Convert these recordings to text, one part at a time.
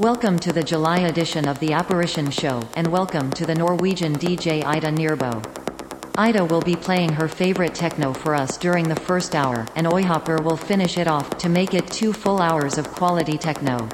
Welcome to the July edition of the Apparition Show, and welcome to the Norwegian DJ Ida Nerbø. Ida will be playing her favorite techno for us during the first hour, and Oyhopper will finish it off to make it two full hours of quality techno.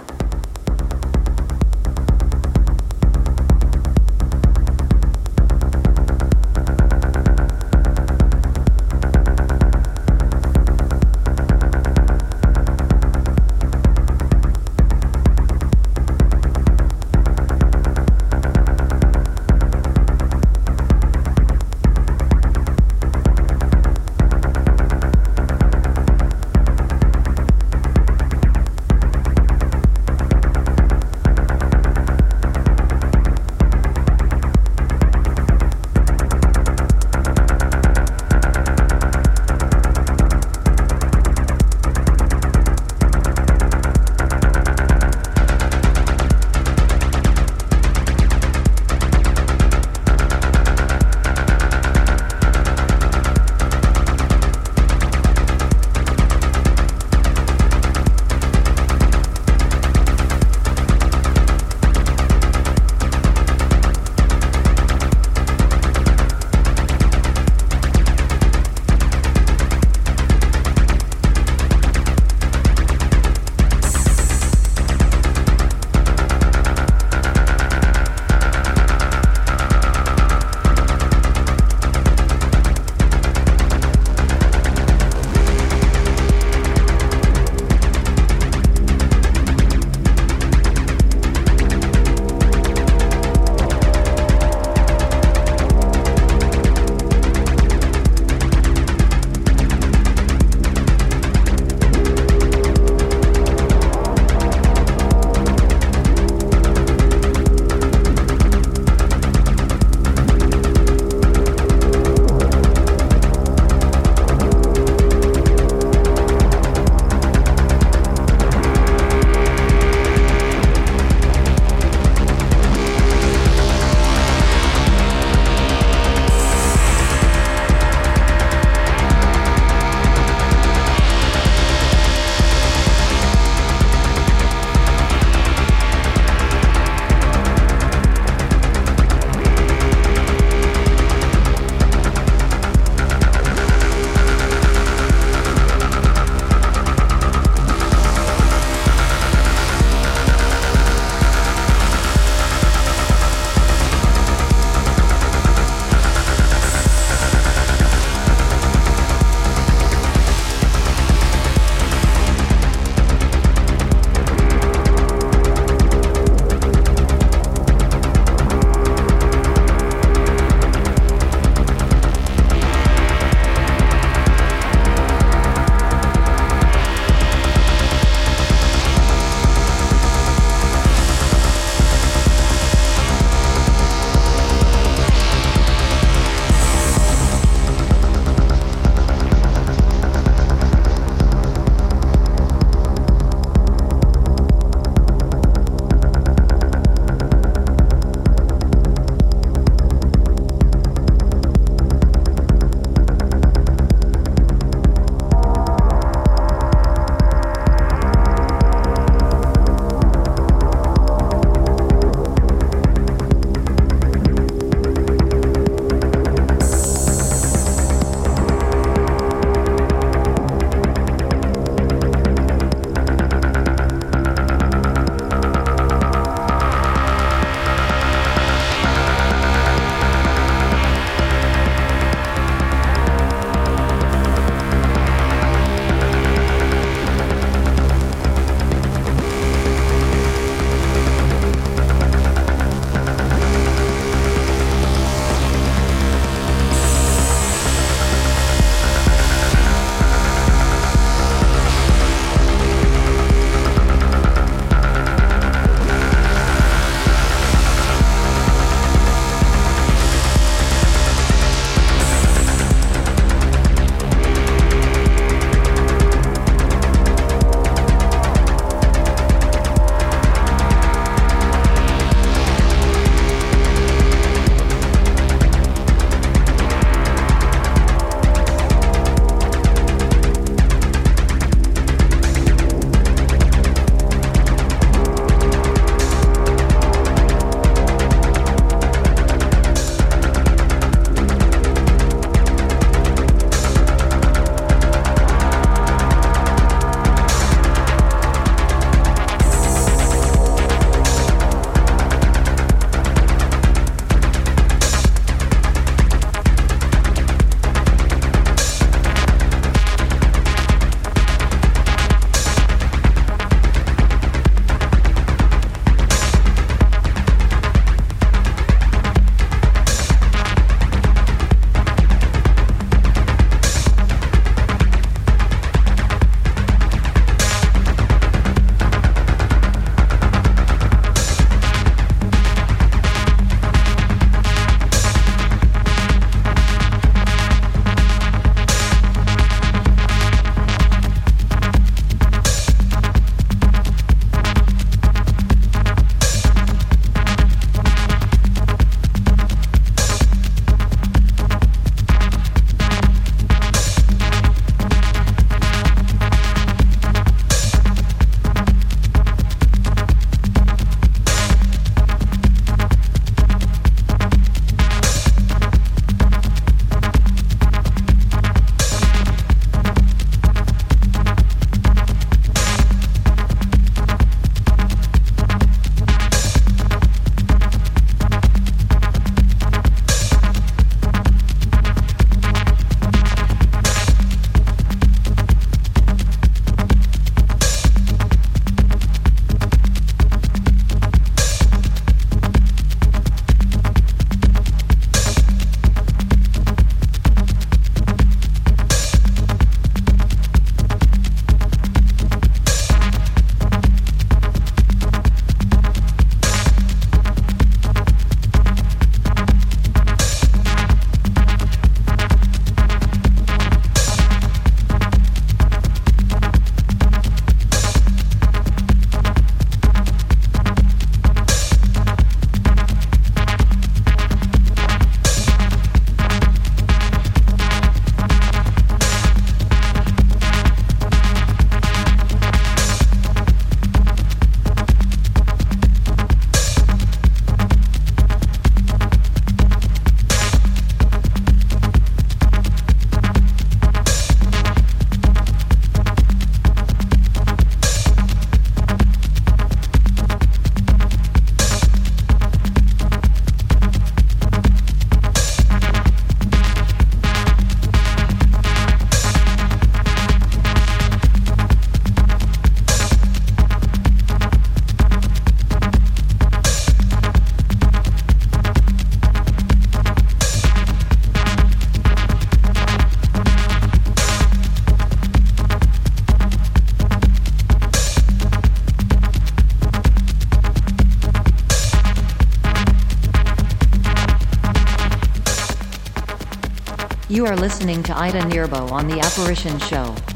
Are listening to Ida Nerbø on The Apparition Show.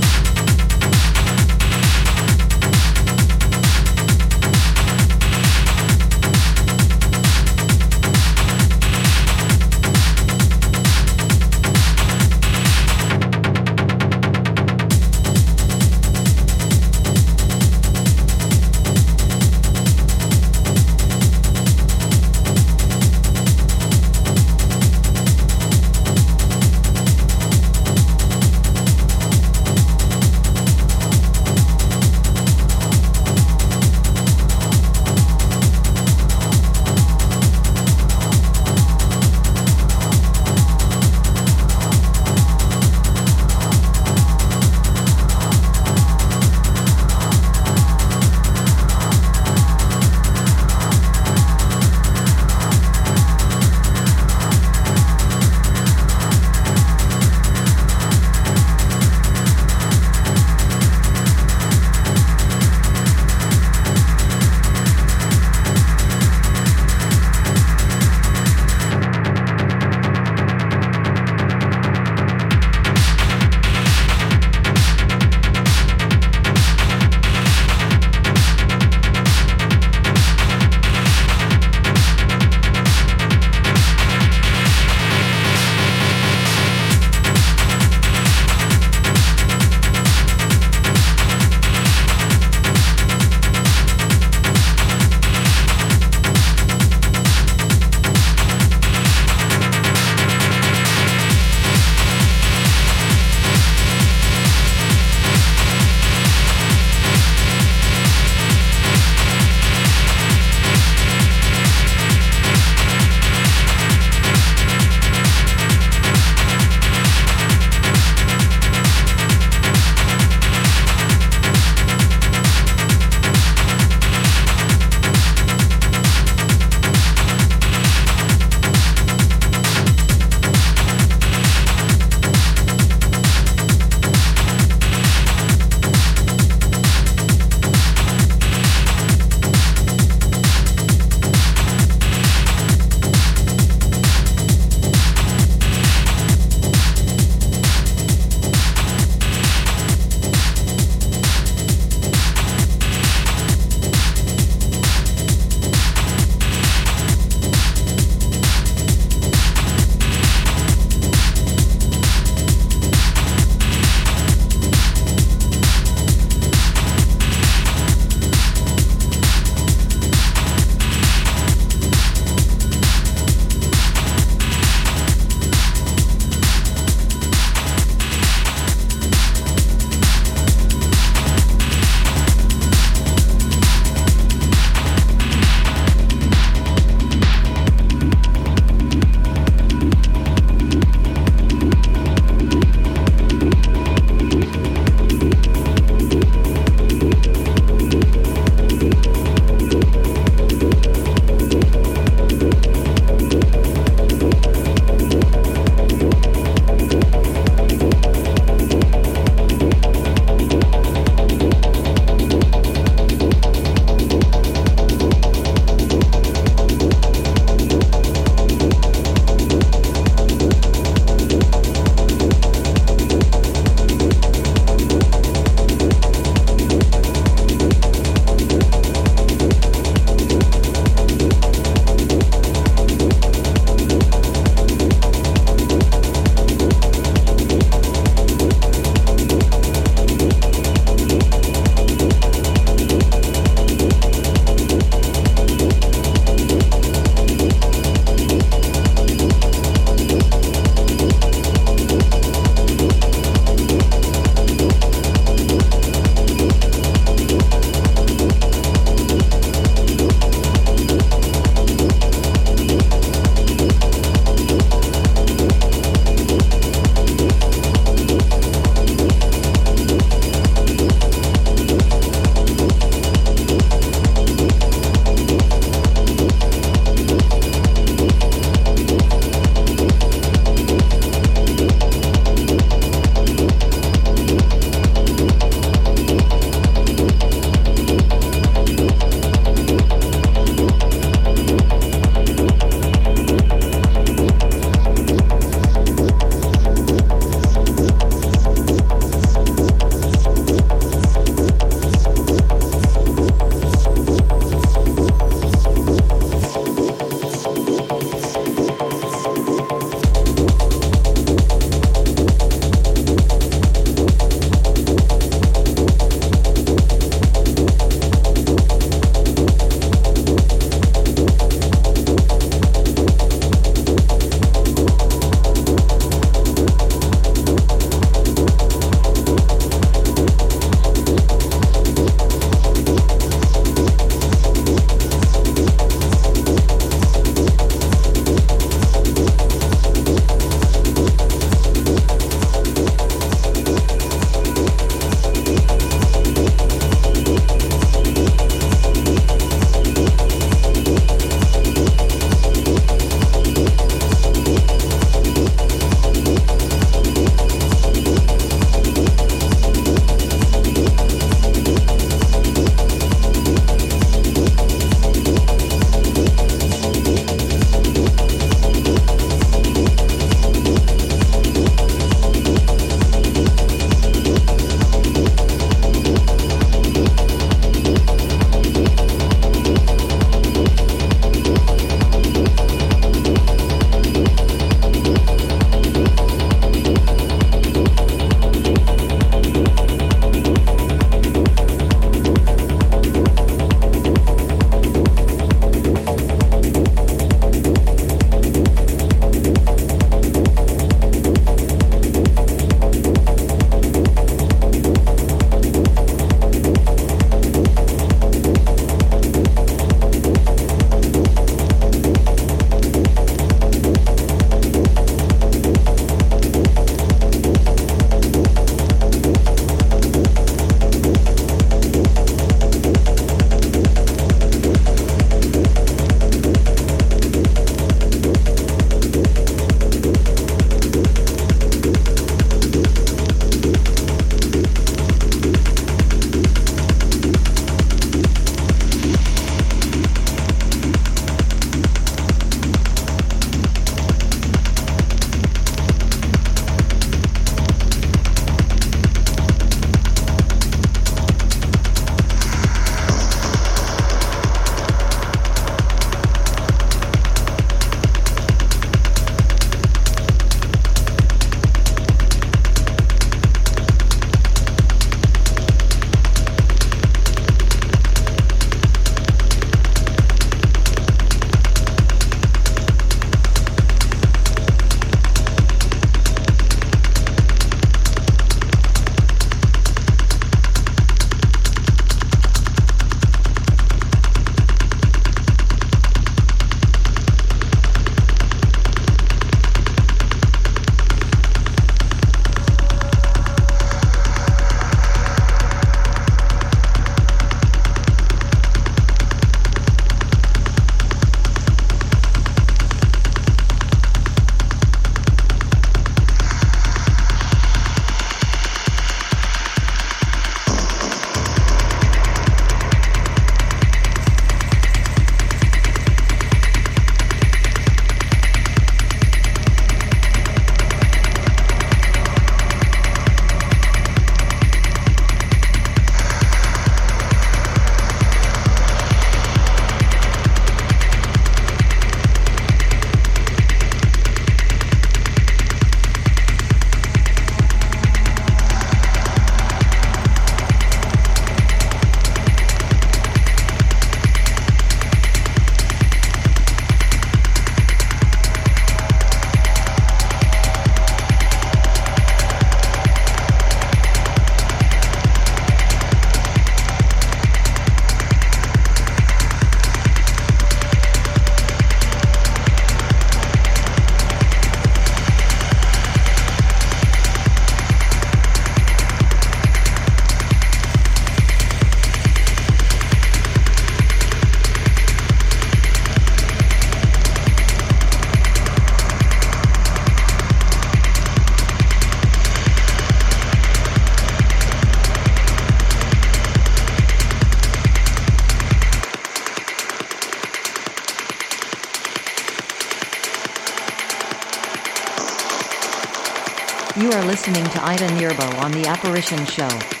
Ida Nerbø on The Apparition Show.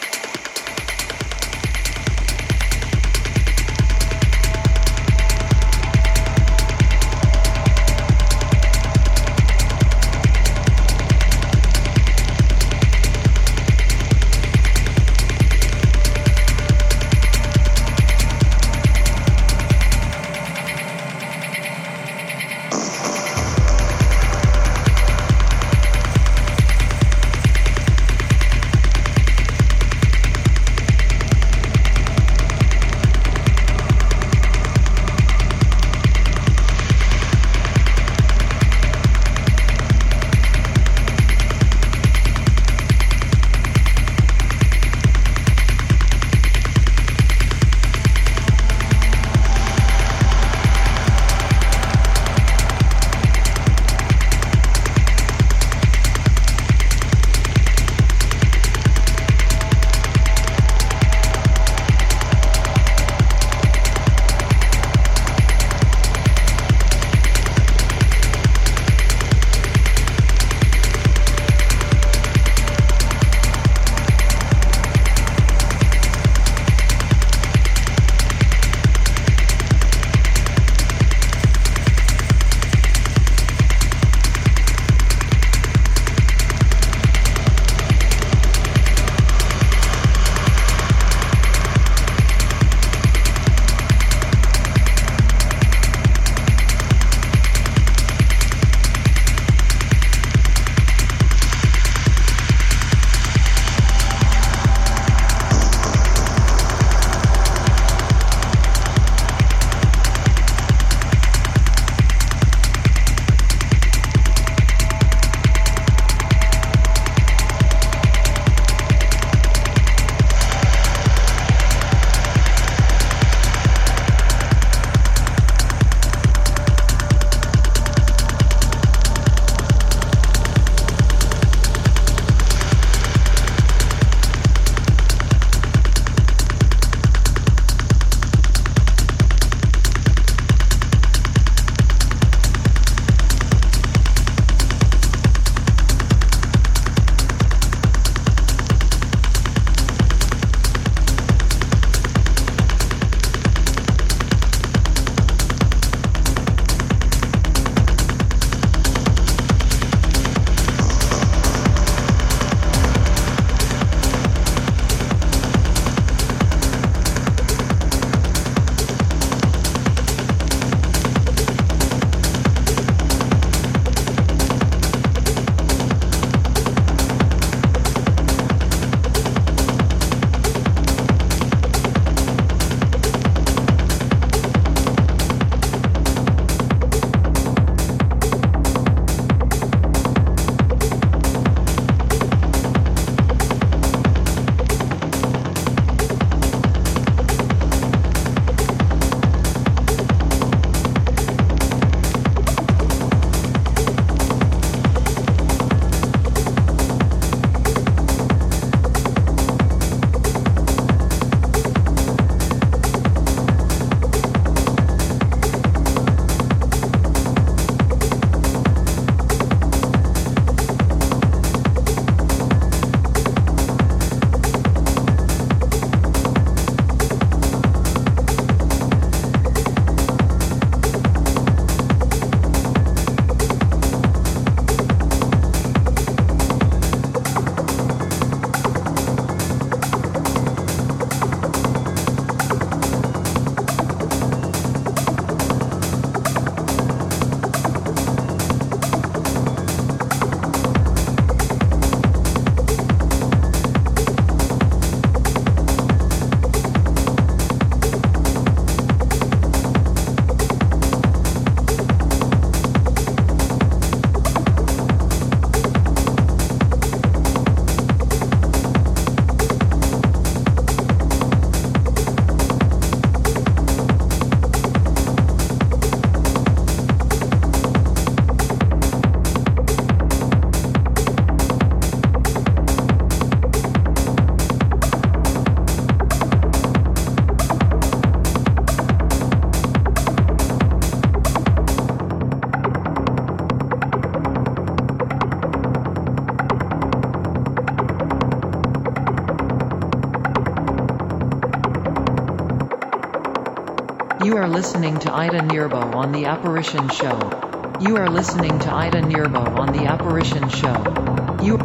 You are listening to Ida Nerbø on The Apparition Show. You are listening to Ida Nerbø on The Apparition Show. You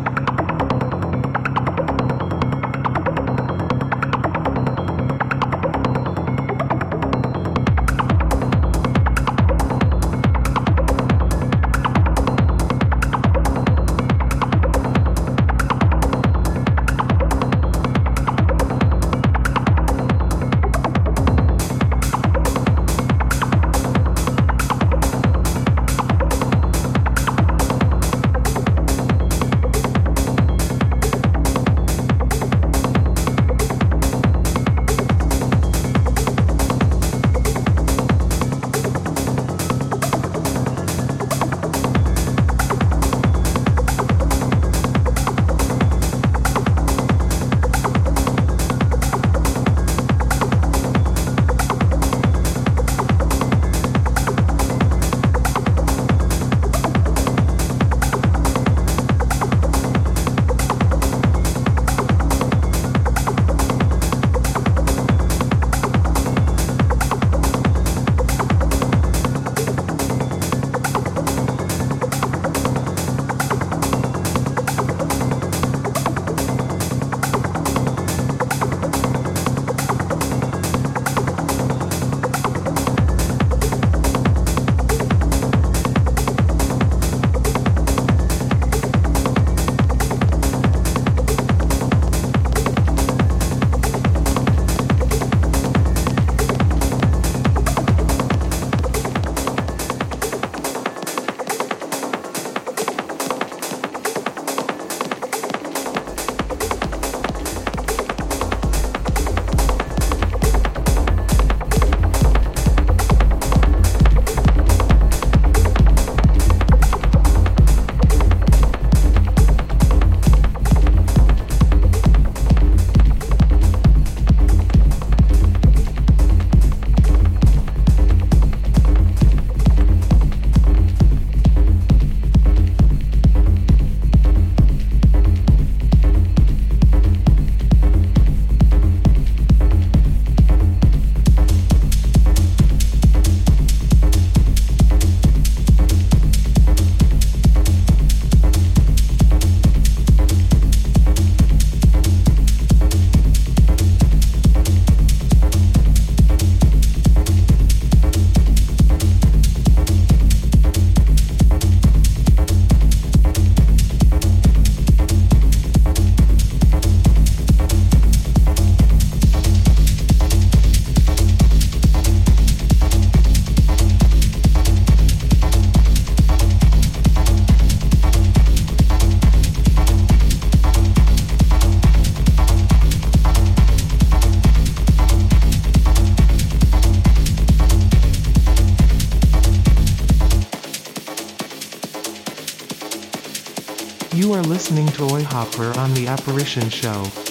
listening to Oyhopper on The Apparition Show.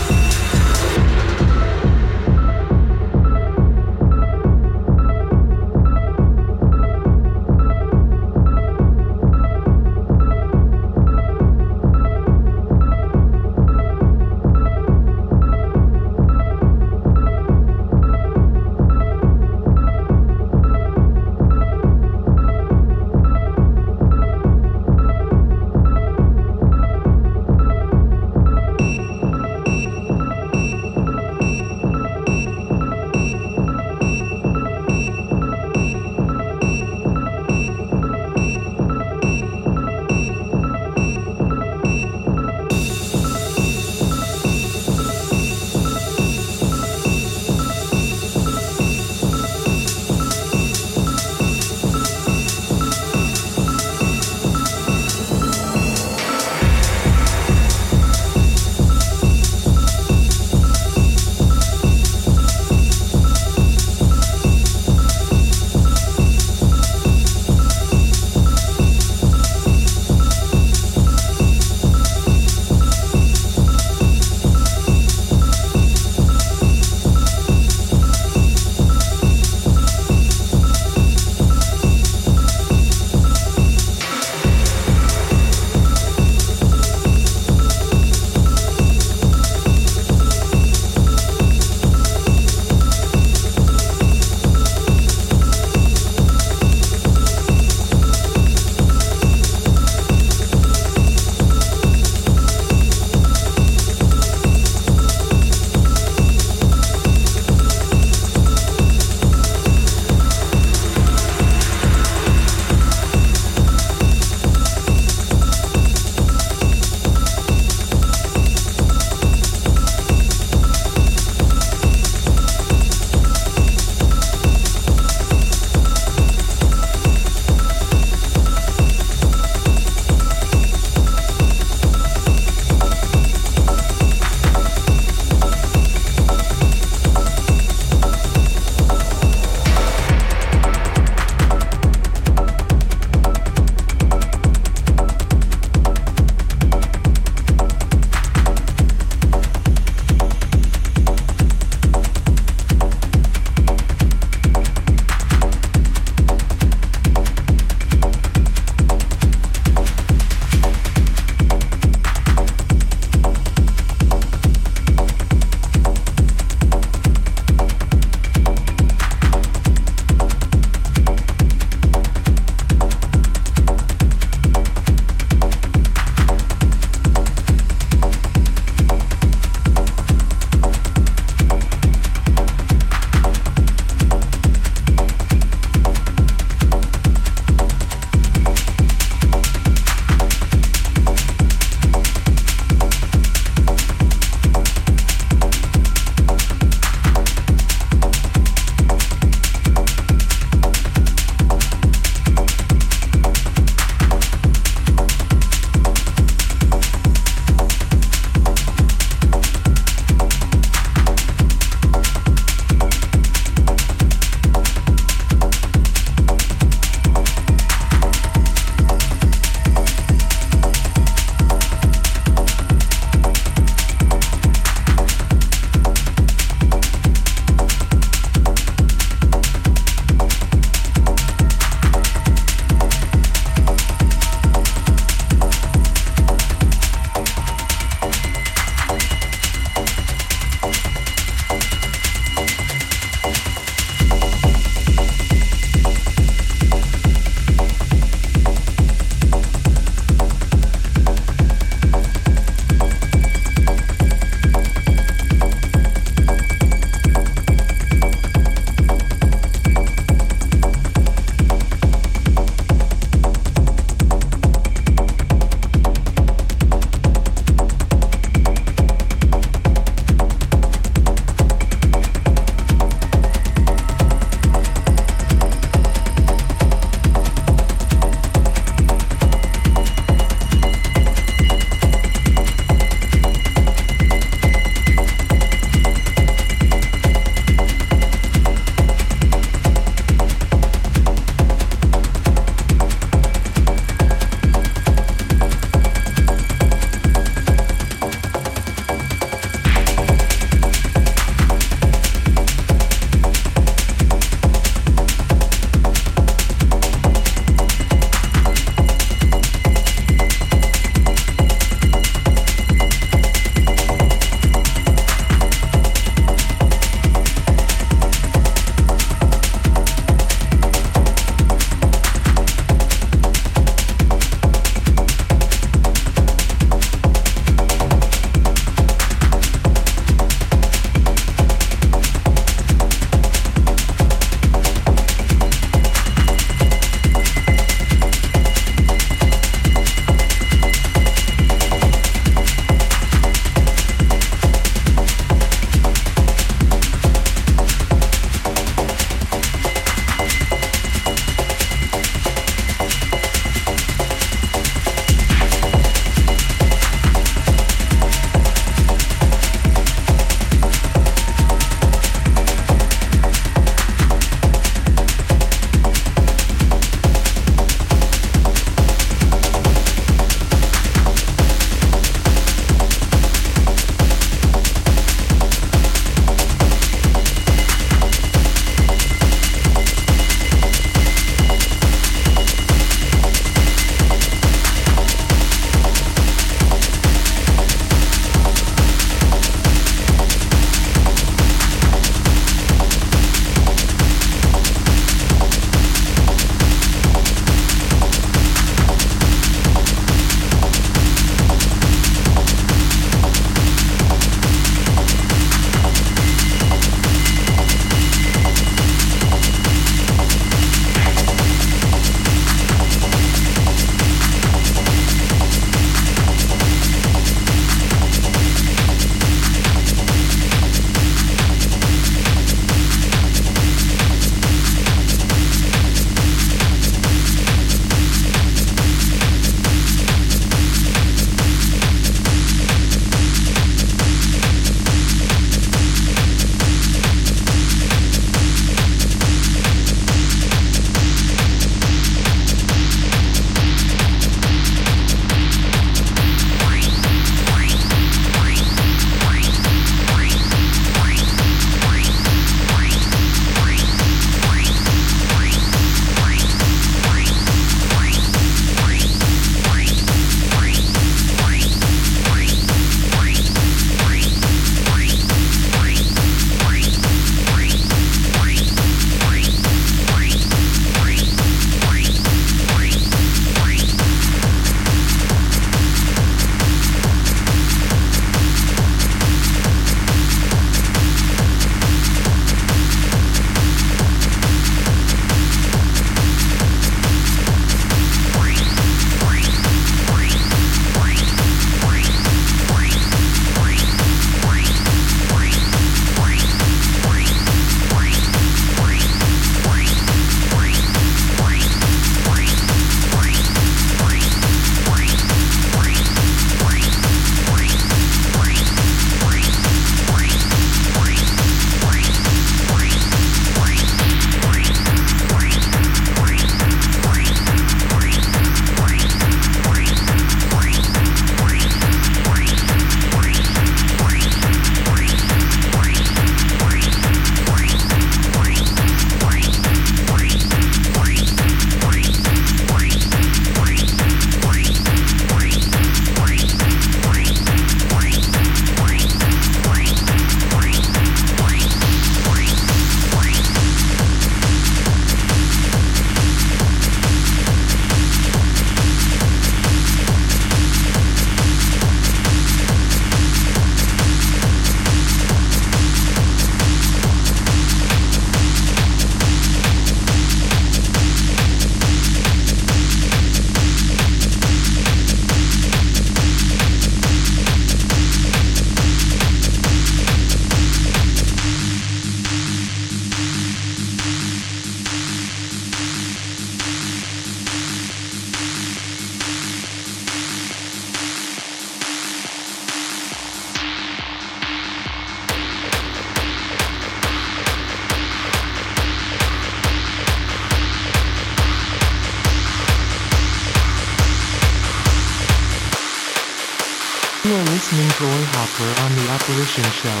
On the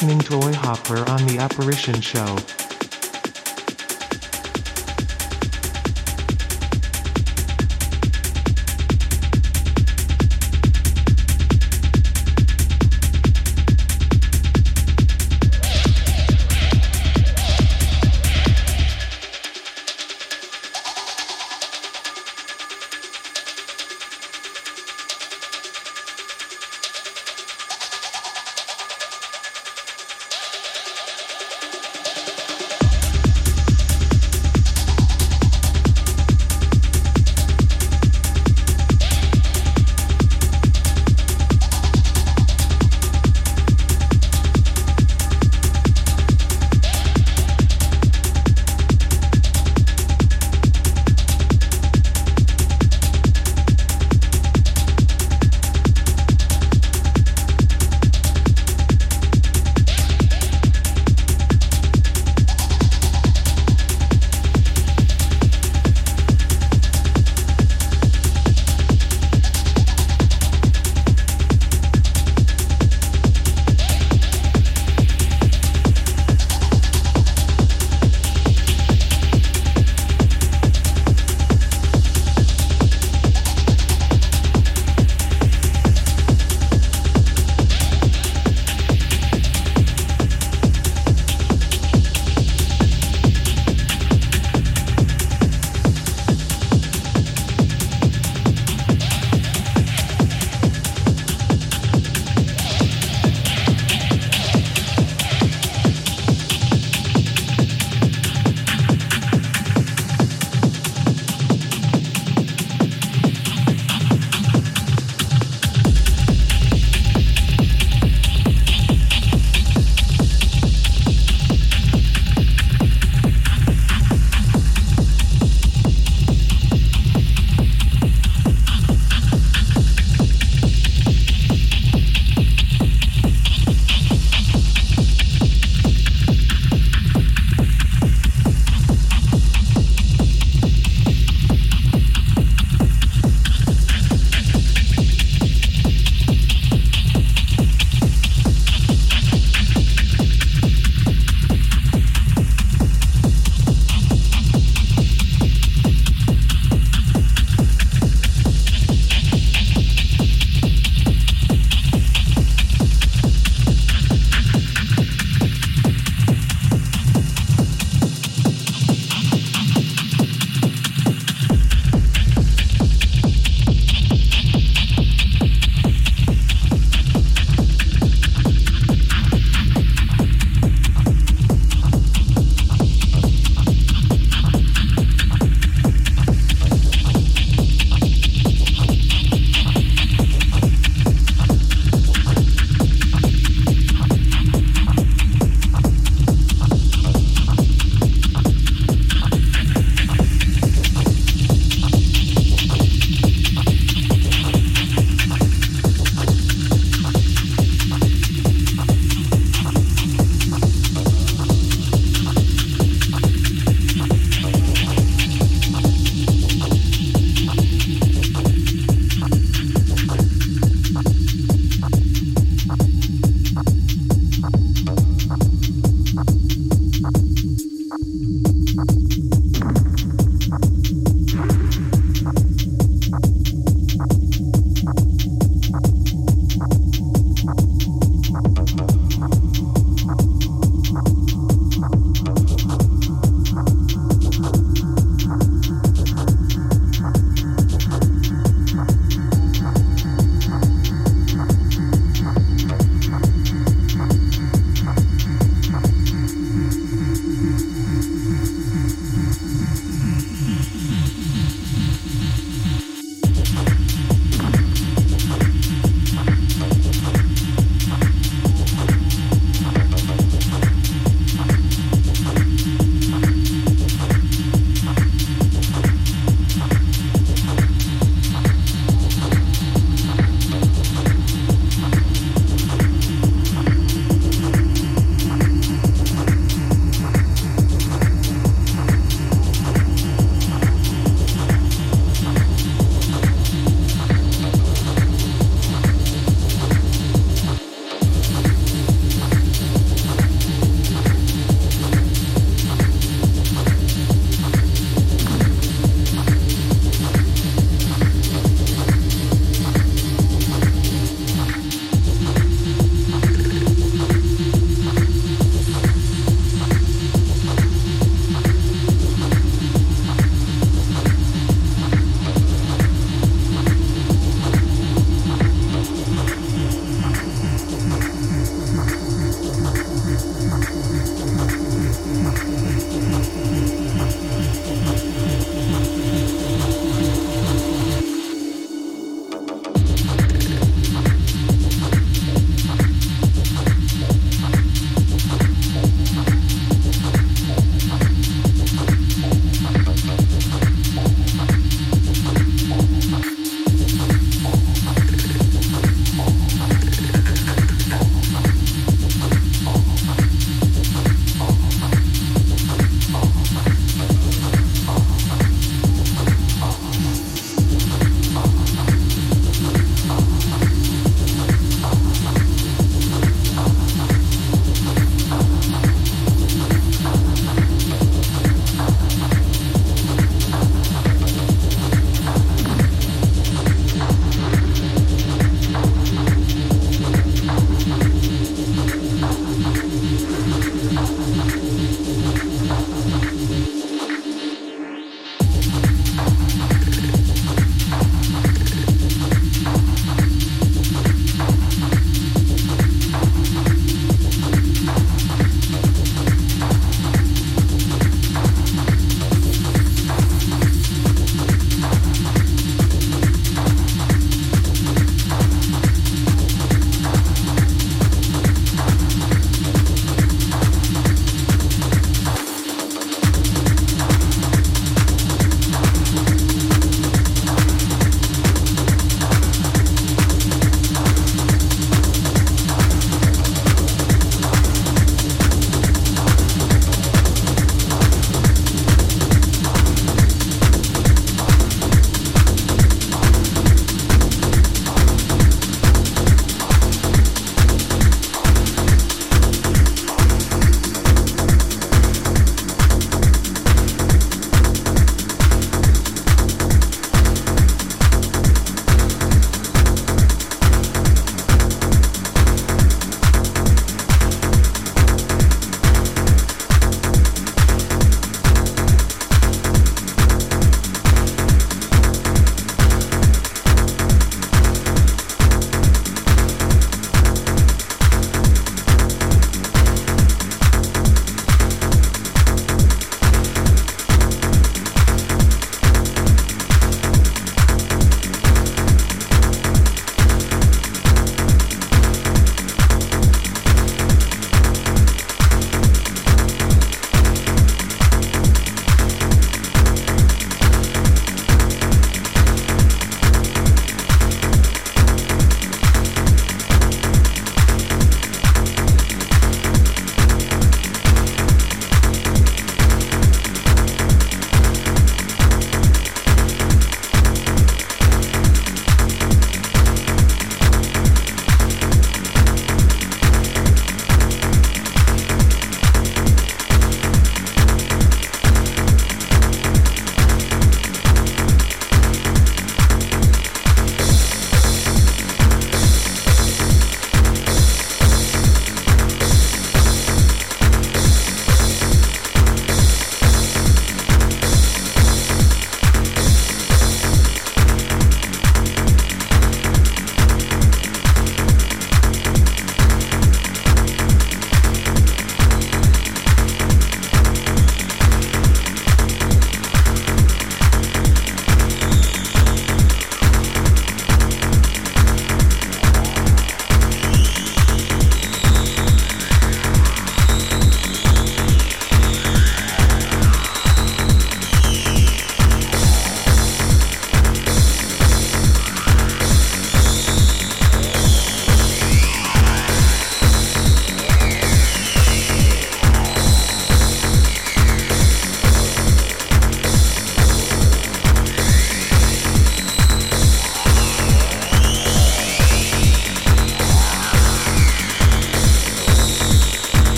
listening to Oyhopper on the Apparition Show.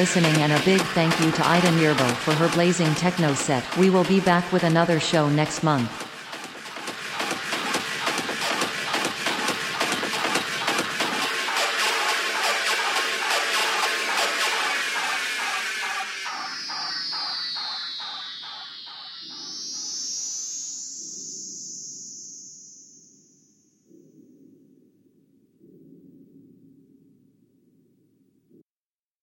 Listening and a big thank you to Ida Nerbø for her blazing techno set. We will be back with another show next month.